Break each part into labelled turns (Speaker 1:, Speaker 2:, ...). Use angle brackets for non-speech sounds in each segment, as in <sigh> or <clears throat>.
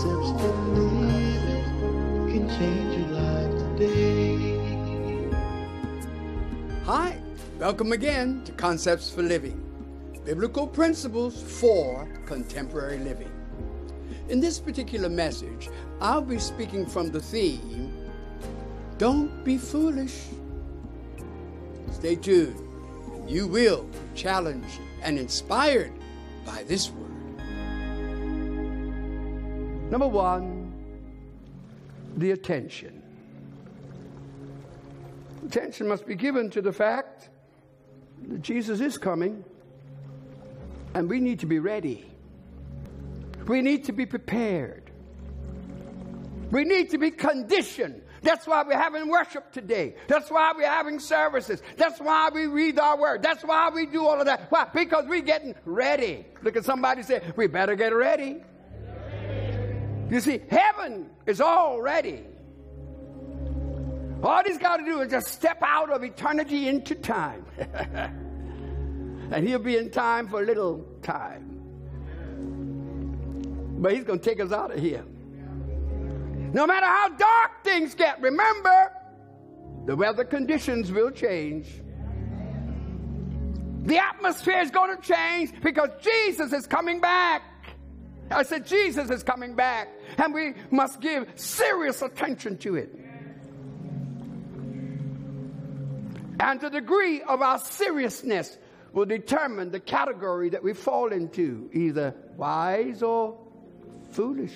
Speaker 1: concepts for living can change your life today.
Speaker 2: Hi, welcome again to Concepts for Living Biblical Principles for Contemporary Living. In this particular message, I'll be speaking from the theme Don't Be Foolish. Stay tuned, and you will be challenged and inspired by this word. Number one, the attention. Attention must be given to the fact that Jesus is coming, and we need to be ready. We need to be prepared. We need to be conditioned. That's why we're having worship today. That's why we're having services. That's why we read our word. That's why we do all of that. Why? Because we're getting ready. Look at somebody say, we better get ready. You see, heaven is already. All he's got to do is just step out of eternity into time. <laughs> and he'll be in time for a little time. But he's going to take us out of here. No matter how dark things get, remember, the weather conditions will change. The atmosphere is going to change because Jesus is coming back. I said, Jesus is coming back, and we must give serious attention to it. And the degree of our seriousness will determine the category that we fall into either wise or foolish.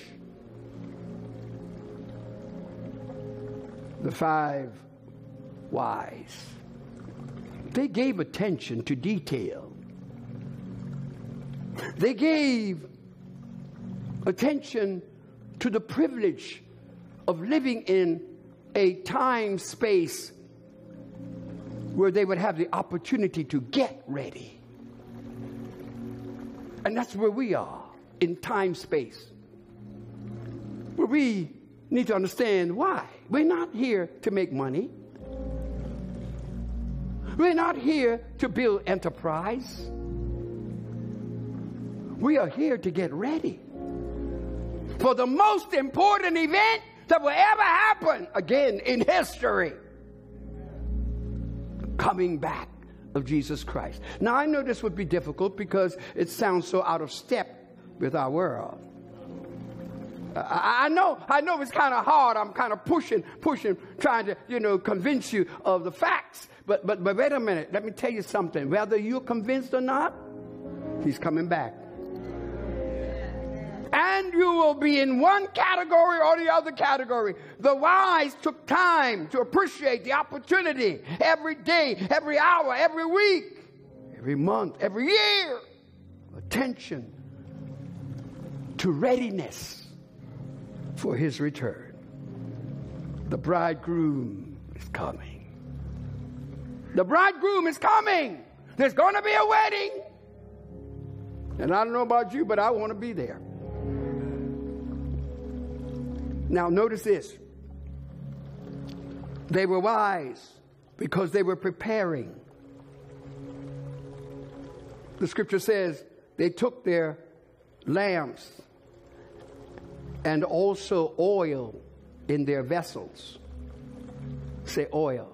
Speaker 2: The five wise. They gave attention to detail. They gave attention to the privilege of living in a time space where they would have the opportunity to get ready. And that's where we are in time space. Where we need to understand why. We're not here to make money. We're not here to build enterprise. We are here to get ready for the most important event that will ever happen again in history coming back of Jesus Christ. Now, I know this would be difficult because it sounds so out of step with our world. I know, I know it's kind of hard. I'm kind of pushing, pushing, trying to, you know, convince you of the facts. But, but, but wait a minute. Let me tell you something. Whether you're convinced or not, he's coming back and you will be in one category or the other category. The wise took time to appreciate the opportunity every day, every hour, every week, every month, every year. Attention to readiness for his return. The bridegroom is coming. The bridegroom is coming. There's going to be a wedding. And I don't know about you, but I want to be there. Now, notice this. They were wise because they were preparing. The scripture says they took their lamps and also oil in their vessels. Say oil.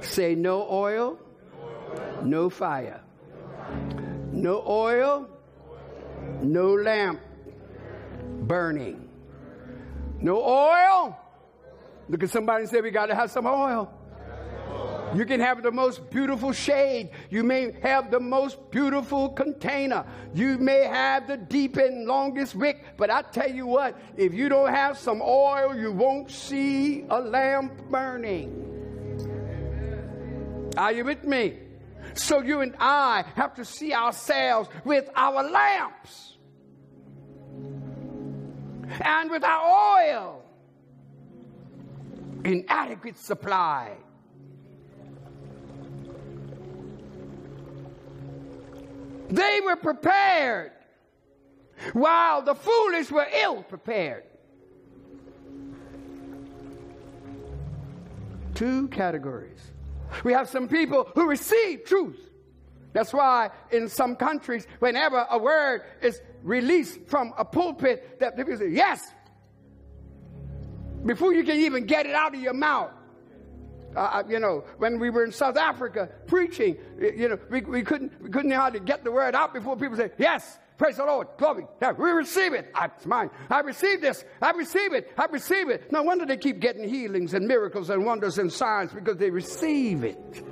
Speaker 2: Say no oil, no fire. No oil, no lamp burning. No oil. Look at somebody and say, We got to have some oil. You can have the most beautiful shade. You may have the most beautiful container. You may have the deep and longest wick. But I tell you what, if you don't have some oil, you won't see a lamp burning. Are you with me? So you and I have to see ourselves with our lamps and with our oil in adequate supply. They were prepared while the foolish were ill prepared. Two categories. We have some people who receive truth. That's why in some countries, whenever a word is released from a pulpit that people say, yes, before you can even get it out of your mouth. Uh, uh you know, when we were in South Africa preaching, you know, we, we couldn't we couldn't know how to get the word out before people say, "Yes, praise the Lord, glory, yeah, we receive it. I, it's mine. I receive this. I receive it. I receive it." No wonder they keep getting healings and miracles and wonders and signs because they receive it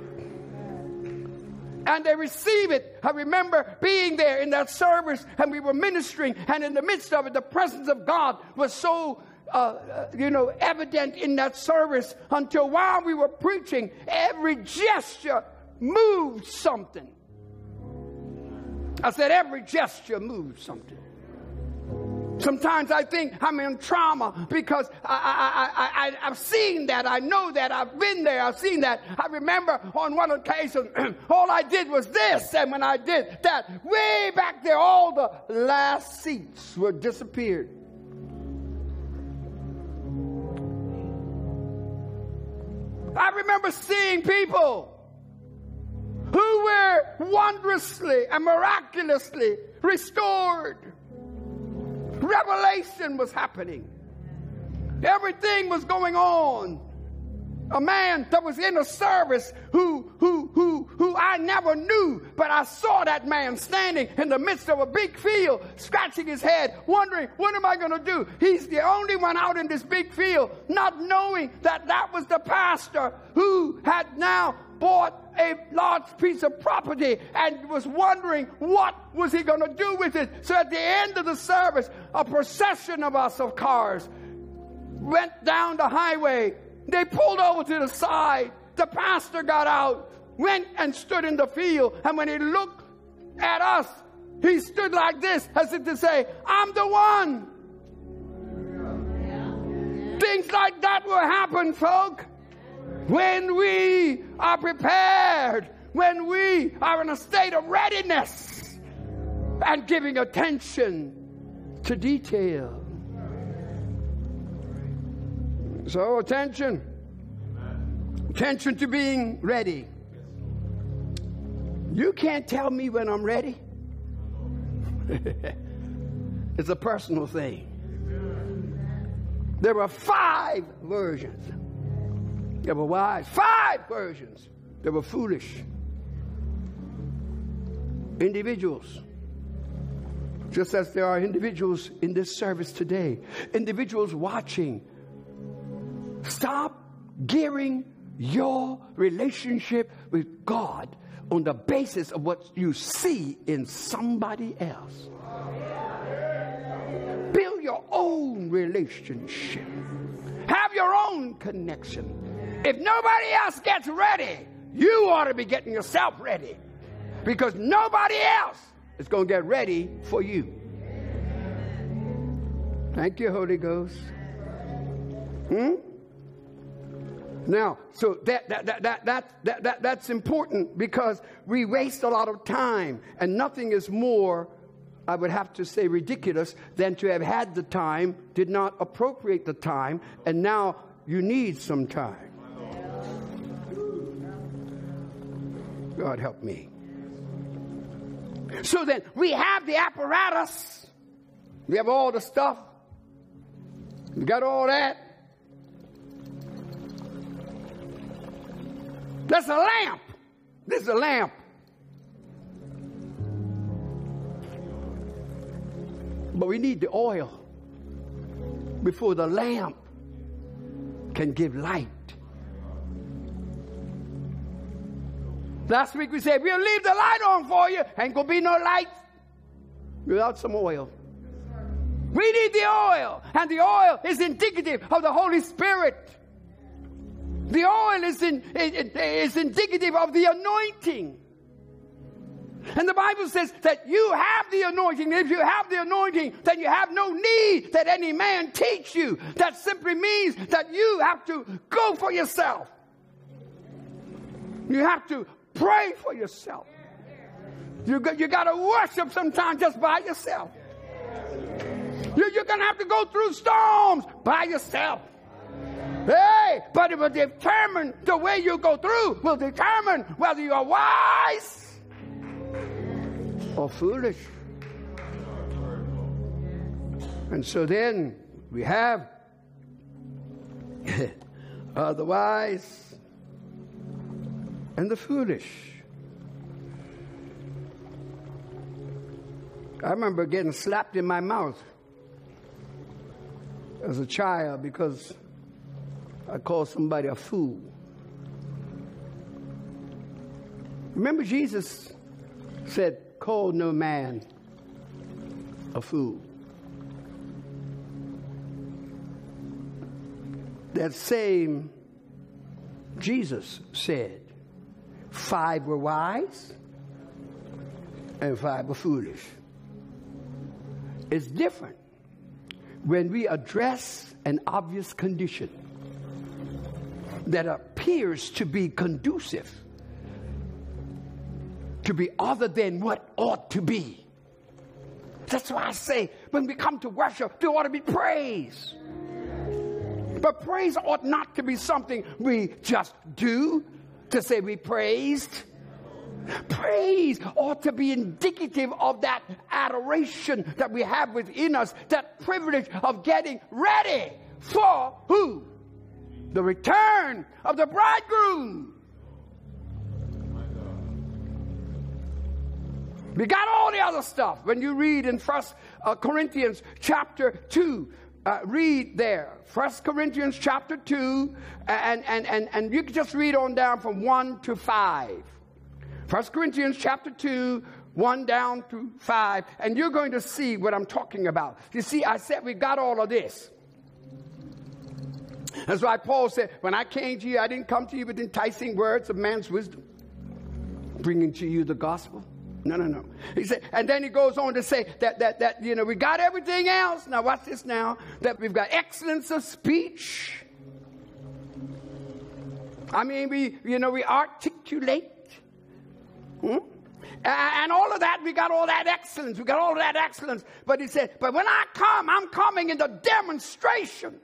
Speaker 2: and they receive it. I remember being there in that service and we were ministering, and in the midst of it, the presence of God was so. Uh, uh, you know, evident in that service until while we were preaching, every gesture moved something. I said, every gesture moved something. Sometimes I think I'm in trauma because I, I, I, I, have seen that. I know that. I've been there. I've seen that. I remember on one occasion, <clears throat> all I did was this. And when I did that, way back there, all the last seats were disappeared. I remember seeing people who were wondrously and miraculously restored. Revelation was happening. Everything was going on. A man that was in the service who, who, who, who I never knew, but I saw that man standing in the midst of a big field, scratching his head, wondering, what am I going to do? He's the only one out in this big field, not knowing that that was the pastor who had now bought a large piece of property and was wondering what was he going to do with it. So at the end of the service, a procession of us of cars went down the highway. They pulled over to the side. The pastor got out, went and stood in the field. And when he looked at us, he stood like this, as if to say, I'm the one. Things like that will happen, folk when we are prepared, when we are in a state of readiness and giving attention to detail. So, attention. Attention to being ready. You can't tell me when I'm ready. <laughs> it's a personal thing. There were five versions there were wise. Five versions. There were foolish. Individuals. Just as there are individuals in this service today, individuals watching. Stop gearing your relationship with God on the basis of what you see in somebody else. Build your own relationship, have your own connection. If nobody else gets ready, you ought to be getting yourself ready because nobody else is going to get ready for you. Thank you, Holy Ghost. Hmm? Now, so that, that, that, that, that, that, that, that's important because we waste a lot of time, and nothing is more, I would have to say, ridiculous than to have had the time, did not appropriate the time, and now you need some time. God help me. So then, we have the apparatus. We have all the stuff. We got all that. That's a lamp. This is a lamp. But we need the oil before the lamp can give light. Last week we said, we'll leave the light on for you. Ain't gonna be no light without some oil. We need the oil, and the oil is indicative of the Holy Spirit. The oil is, in, is indicative of the anointing. And the Bible says that you have the anointing. If you have the anointing, then you have no need that any man teach you. That simply means that you have to go for yourself. You have to Pray for yourself. You, you got to worship sometimes just by yourself. You, you're going to have to go through storms by yourself. Hey, but it will determine the way you go through, will determine whether you are wise or foolish. And so then we have <laughs> uh, the wise and the foolish. I remember getting slapped in my mouth as a child because I called somebody a fool. Remember, Jesus said, Call no man a fool. That same Jesus said, Five were wise and five were foolish. It's different when we address an obvious condition that appears to be conducive to be other than what ought to be. That's why I say when we come to worship, there ought to be praise. But praise ought not to be something we just do to say we praised. Praise ought to be indicative of that adoration that we have within us, that privilege of getting ready for who? The return of the bridegroom. We got all the other stuff. When you read in First uh, Corinthians chapter 2, uh, read there. First Corinthians chapter 2, and, and, and, and you can just read on down from 1 to 5. First Corinthians chapter 2, 1 down to 5, and you're going to see what I'm talking about. You see, I said we got all of this. That's why Paul said, When I came to you, I didn't come to you with enticing words of man's wisdom, bringing to you the gospel no, no, no. He said, and then he goes on to say that, that, that, you know, we got everything else. Now, watch this now. That we've got excellence of speech. I mean, we, you know, we articulate. Hmm? And all of that, we got all that excellence. We got all that excellence. But he said, but when I come, I'm coming in the demonstration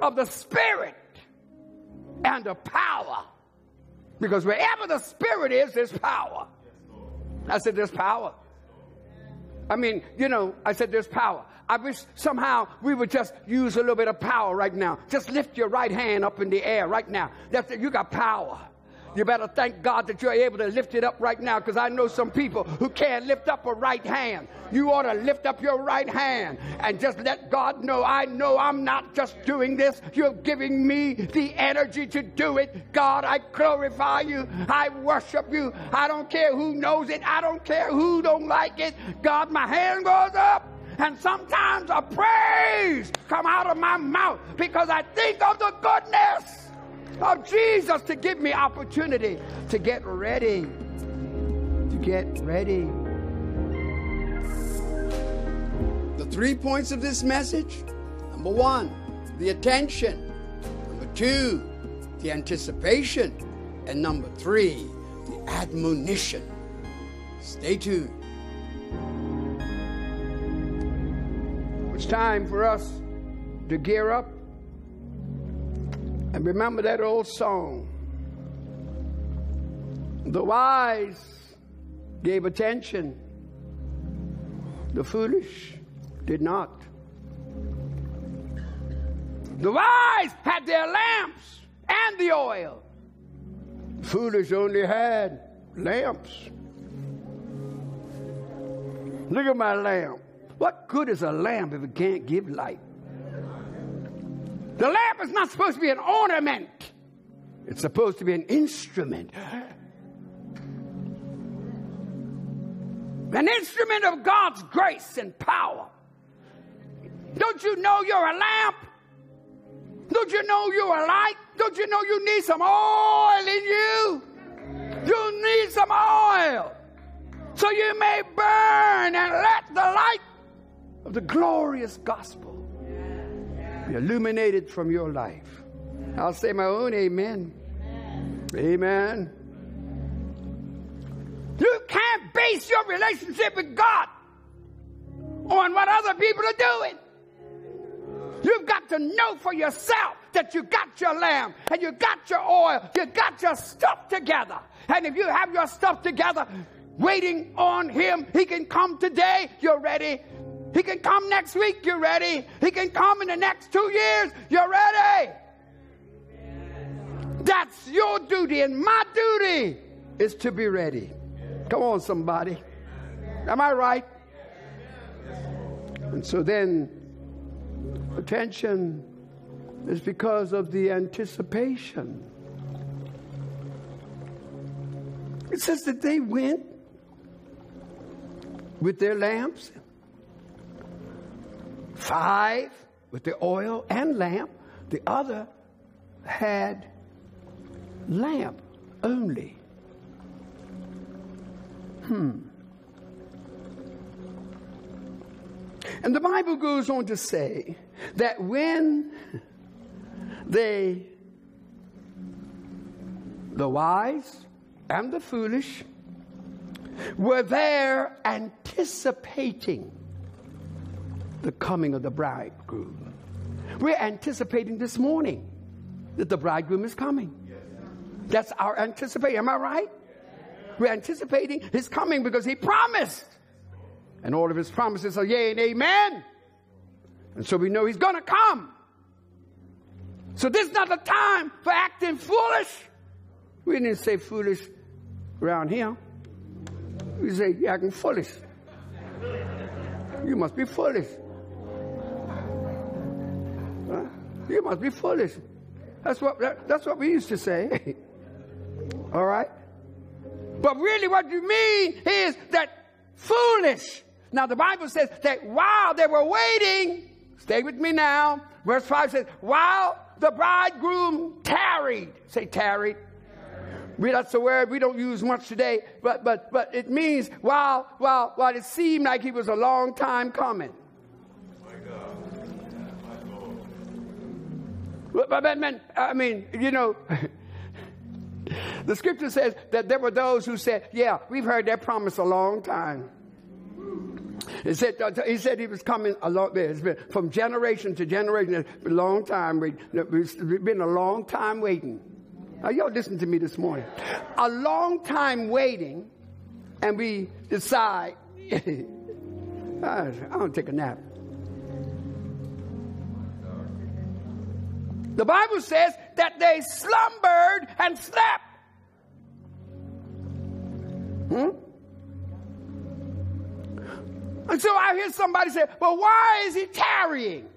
Speaker 2: of the Spirit and the power. Because wherever the Spirit is, there's power. I said, there's power. I mean, you know, I said, there's power. I wish somehow we would just use a little bit of power right now. Just lift your right hand up in the air right now. That's it. You got power. You better thank God that you're able to lift it up right now because I know some people who can't lift up a right hand. You ought to lift up your right hand and just let God know I know I'm not just doing this. You're giving me the energy to do it. God, I glorify you. I worship you. I don't care who knows it. I don't care who don't like it. God, my hand goes up and sometimes a praise come out of my mouth because I think of the goodness of Jesus to give me opportunity to get ready. To get ready. The three points of this message number one, the attention. Number two, the anticipation. And number three, the admonition. Stay tuned. It's time for us to gear up and remember that old song. The wise gave attention, the foolish did not. The wise had their lamps and the oil. Foolish only had lamps. Look at my lamp. What good is a lamp if it can't give light? The lamp is not supposed to be an ornament, it's supposed to be an instrument. An instrument of God's grace and power. Don't you know you're a lamp? Don't you know you're a light? Don't you know you need some oil in you? You need some oil so you may burn and let the light of the glorious gospel be illuminated from your life. I'll say my own amen. Amen. You can't base your relationship with God on what other people are doing. You've got to know for yourself that you got your lamb and you got your oil, you got your stuff together. And if you have your stuff together, waiting on Him, He can come today. You're ready He can come next week, you're ready. He can come in the next two years, you're ready. That's your duty, and my duty is to be ready. Come on, somebody. Am I right? And so then, attention is because of the anticipation. It says that they went with their lamps, five with the oil and lamp, the other had lamp only. Hmm. And the Bible goes on to say that when they, the wise and the foolish, were there anticipating the coming of the bridegroom. We're anticipating this morning that the bridegroom is coming. That's our anticipation. Am I right? We're anticipating his coming because he promised. And all of his promises are yea and amen. And so we know he's going to come. So this is not the time for acting foolish. We didn't say foolish around here. We say you're acting foolish. You must be foolish. You must be foolish. That's what that, that's what we used to say. <laughs> All right? But really what you mean is that foolish. Now the Bible says that while they were waiting, stay with me now. Verse 5 says, while the bridegroom tarried. Say tarried. We, that's a word we don't use much today, but, but, but it means while, while, while it seemed like he was a long time coming. But, but, I mean, you know, <laughs> the scripture says that there were those who said, Yeah, we've heard that promise a long time. He said, uh, he said he was coming a long, it's been from generation to generation, it's been a long time, it's been a long time waiting. Now, y'all listen to me this morning. A long time waiting, and we decide, <laughs> I don't take a nap. The Bible says that they slumbered and slept. Hmm? And so I hear somebody say, well, why is he tarrying?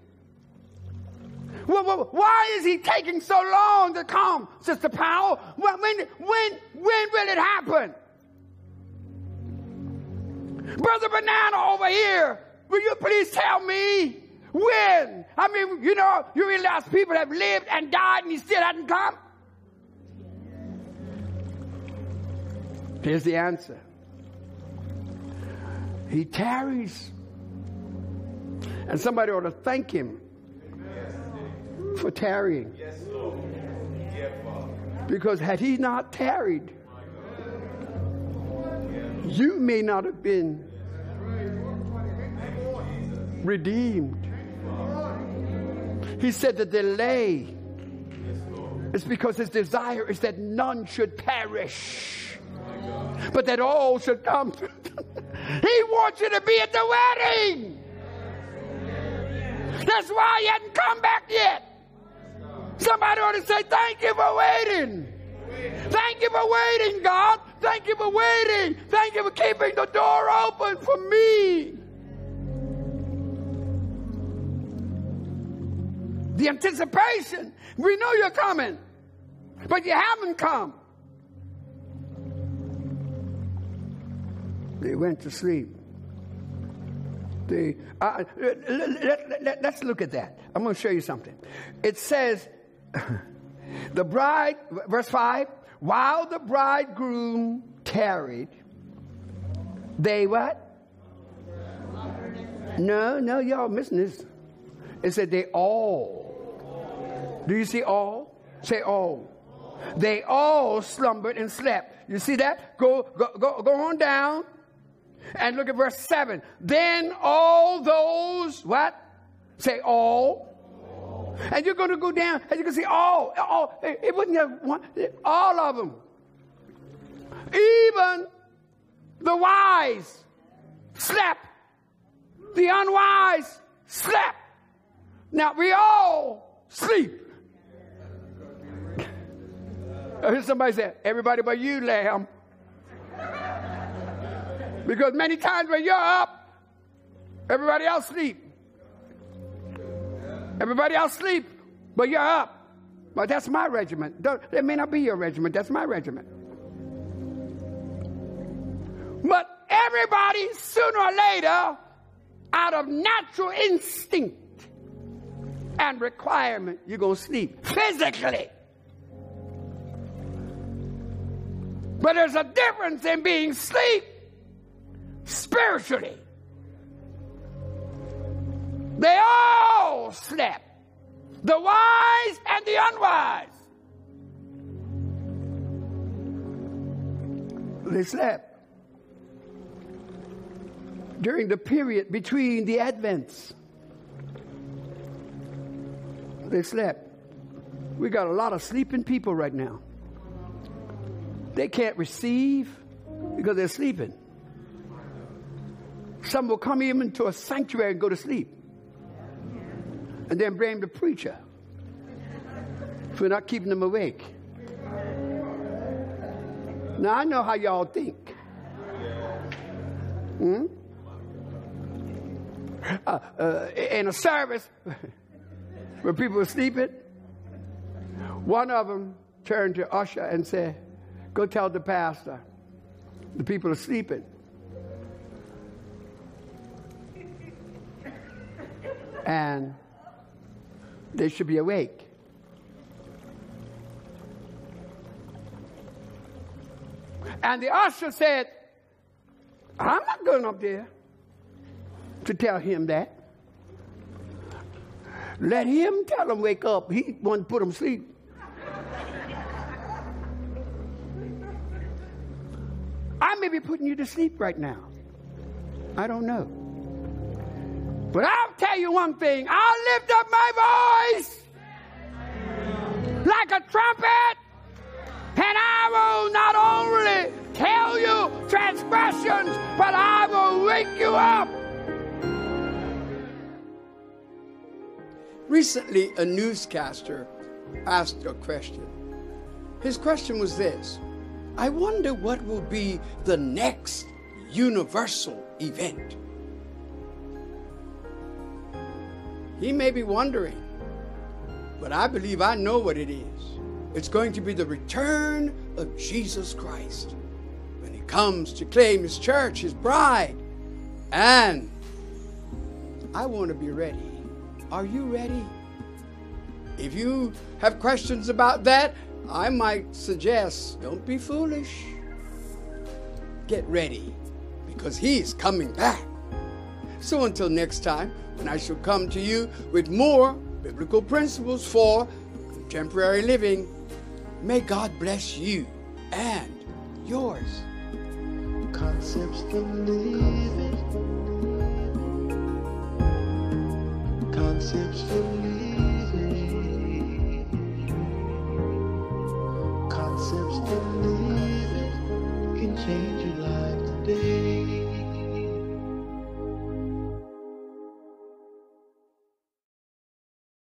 Speaker 2: Well, why is he taking so long to come, Sister Powell? When, when, when, when will it happen? Brother Banana over here, will you please tell me when? I mean, you know, you realize people have lived and died and he still hasn't come? Here's the answer. He tarries. And somebody ought to thank him for tarrying. Because had he not tarried, you may not have been redeemed. He said the delay is because his desire is that none should perish, but that all should come. <laughs> he wants you to be at the wedding. That's why he hasn't come back yet. Somebody ought to say, Thank you for waiting. Thank you for waiting, God. Thank you for waiting. Thank you for keeping the door open for me. The anticipation. We know you're coming, but you haven't come. They went to sleep. They, uh, let, let, let, let's look at that. I'm going to show you something. It says, <laughs> the bride, verse 5, while the bridegroom tarried, they what? No, no, y'all missing this. It said they all. Do you see all? Say all. They all slumbered and slept. You see that? Go, go, go, go on down and look at verse 7. Then all those, what? Say all. And you're going to go down and you can see all, all, it wasn't just one, all of them. Even the wise slept. the unwise slept. Now we all sleep. Somebody say, everybody but you, Lambe. Because many times when you're up, everybody else sleep. Everybody else sleep, but you're up. But that's my regiment. That may not be your regiment. That's my regiment. But everybody, sooner or later, out of natural instinct and requirement, you're going to sleep physically. But there's a difference in being asleep spiritually. They all slept, the wise and the unwise. They slept during the period between the advents. They slept. We got a lot of sleeping people right now. They can't receive because they're sleeping. Some will come even to a sanctuary and go to sleep. And then blame the preacher for not keeping them awake. Now, I know how y'all think. Hmm? Uh, uh, in a service <laughs> where people were sleeping, one of them turned to usher and said, Go tell the pastor the people are sleeping. And they should be awake. And the usher said, I'm not going up there to tell him that. Let him tell him wake up. He want to put him sleep. I may be putting you to sleep right now. I don't know. But I'll tell you one thing I'll lift up my voice like a trumpet, and I will not only tell you transgressions, but I will wake you up. Recently, a newscaster asked a question. His question was this I wonder what will be the next universal event. He may be wondering, but I believe I know what it is. It's going to be the return of Jesus Christ when he comes to claim his church, his bride. And I want to be ready. Are you ready? If you have questions about that, I might suggest don't be foolish. Get ready because he's coming back. So until next time, when I shall come to you with more biblical principles for contemporary living, may God bless you and yours.
Speaker 1: Concepts for living. Concepts for living. Concepts for